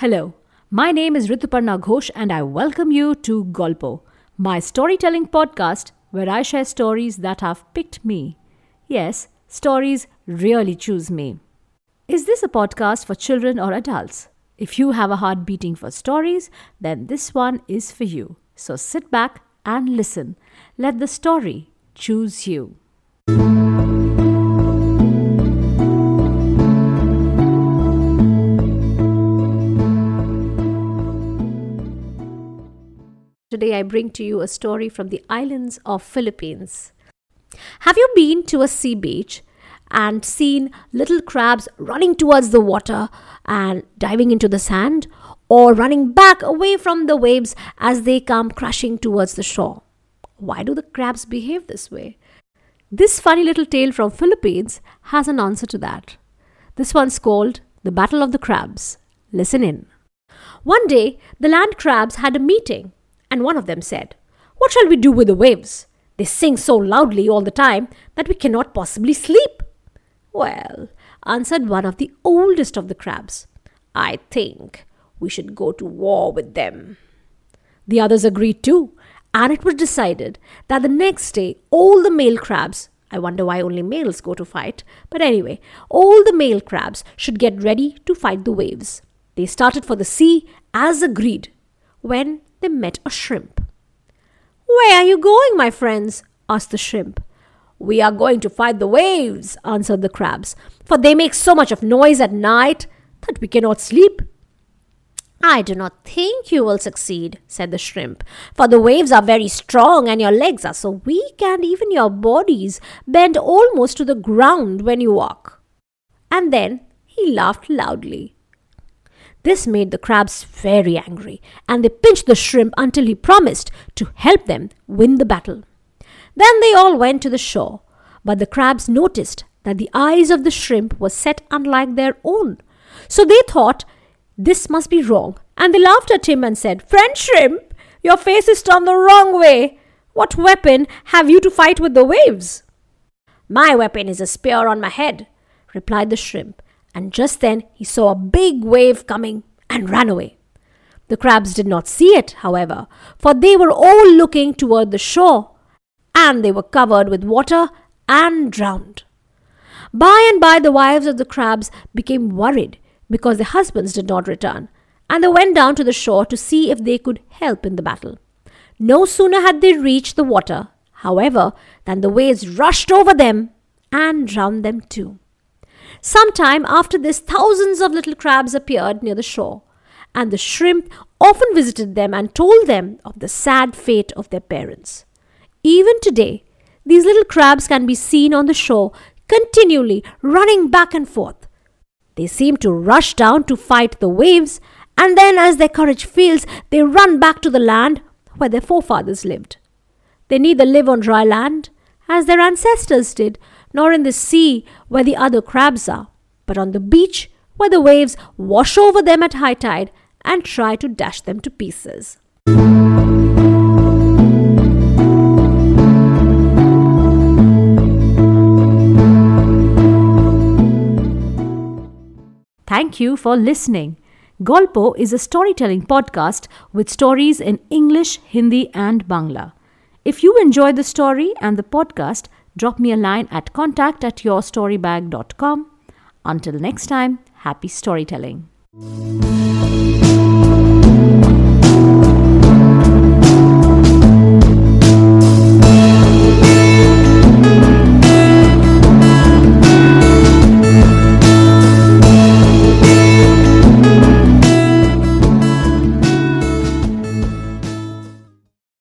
Hello, my name is Rituparna Ghosh and I welcome you to Golpo, my storytelling podcast where I share stories that have picked me. Yes, stories really choose me. Is this a podcast for children or adults? If you have a heart beating for stories, then this one is for you. So sit back and listen. Let the story choose you. Today I bring to you a story from the islands of Philippines. Have you been to a sea beach and seen little crabs running towards the water and diving into the sand or running back away from the waves as they come crashing towards the shore? Why do the crabs behave this way? This funny little tale from Philippines has an answer to that. This one's called The Battle of the Crabs. Listen in. One day, the land crabs had a meeting and one of them said, What shall we do with the waves? They sing so loudly all the time that we cannot possibly sleep. Well, answered one of the oldest of the crabs, I think we should go to war with them. The others agreed too, and it was decided that the next day all the male crabs I wonder why only males go to fight. But anyway, all the male crabs should get ready to fight the waves. They started for the sea as agreed. When they met a shrimp. Where are you going, my friends? asked the shrimp. We are going to fight the waves, answered the crabs, for they make so much of noise at night that we cannot sleep. I do not think you will succeed, said the shrimp, for the waves are very strong and your legs are so weak and even your bodies bend almost to the ground when you walk. And then he laughed loudly. This made the crabs very angry, and they pinched the shrimp until he promised to help them win the battle. Then they all went to the shore, but the crabs noticed that the eyes of the shrimp were set unlike their own. So they thought this must be wrong, and they laughed at him and said, Friend shrimp, your face is turned the wrong way. What weapon have you to fight with the waves? My weapon is a spear on my head, replied the shrimp, and just then he saw a big wave coming and ran away. The crabs did not see it, however, for they were all looking toward the shore, and they were covered with water and drowned. By and by, the wives of the crabs became worried because their husbands did not return, and they went down to the shore to see if they could help in the battle. No sooner had they reached the water, however, than the waves rushed over them and drowned them too. Some time after this, thousands of little crabs appeared near the shore, and the shrimp often visited them and told them of the sad fate of their parents. Even today, these little crabs can be seen on the shore continually running back and forth. They seem to rush down to fight the waves, and then, as their courage fails, they run back to the land where their forefathers lived. They neither live on dry land, as their ancestors did, nor in the sea where the other crabs are, but on the beach where the waves wash over them at high tide and try to dash them to pieces. Thank you for listening. Golpo is a storytelling podcast with stories in English, Hindi, and Bangla. If you enjoy the story and the podcast, drop me a line at contact at yourstorybag.com. Until next time, happy storytelling.